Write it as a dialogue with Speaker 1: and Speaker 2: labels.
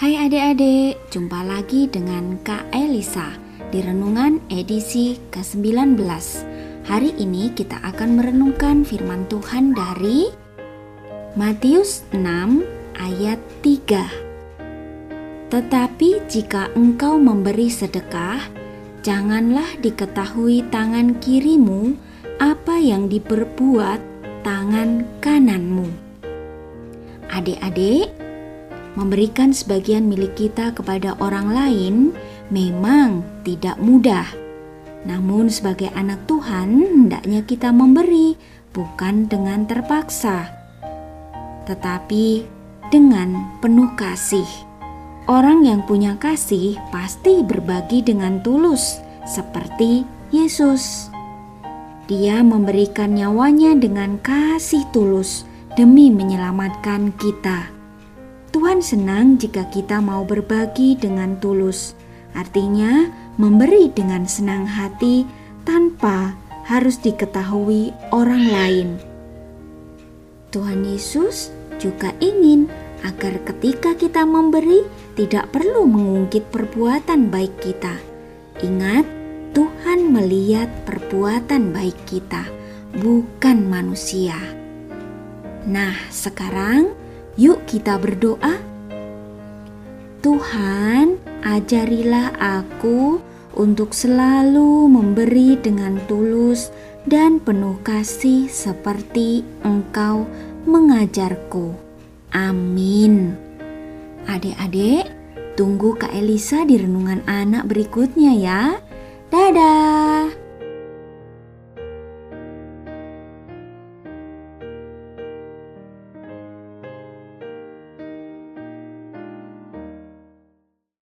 Speaker 1: Hai adik-adik, jumpa lagi dengan Kak Elisa di Renungan edisi ke-19 Hari ini kita akan merenungkan firman Tuhan dari Matius 6 ayat 3 Tetapi jika engkau memberi sedekah, janganlah diketahui tangan kirimu apa yang diperbuat tangan kananmu. Adik-adik, memberikan sebagian milik kita kepada orang lain memang tidak mudah. Namun, sebagai anak Tuhan, hendaknya kita memberi bukan dengan terpaksa, tetapi dengan penuh kasih. Orang yang punya kasih pasti berbagi dengan tulus, seperti Yesus. Dia memberikan nyawanya dengan kasih tulus demi menyelamatkan kita. Tuhan senang jika kita mau berbagi dengan tulus, artinya memberi dengan senang hati tanpa harus diketahui orang lain. Tuhan Yesus juga ingin agar ketika kita memberi, tidak perlu mengungkit perbuatan baik kita. Ingat, Tuhan melihat perbuatan baik kita, bukan manusia. Nah, sekarang Yuk kita berdoa. Tuhan, ajarilah aku untuk selalu memberi dengan tulus dan penuh kasih seperti Engkau mengajarku. Amin. Adik-adik, tunggu Kak Elisa di renungan anak berikutnya ya. Dadah.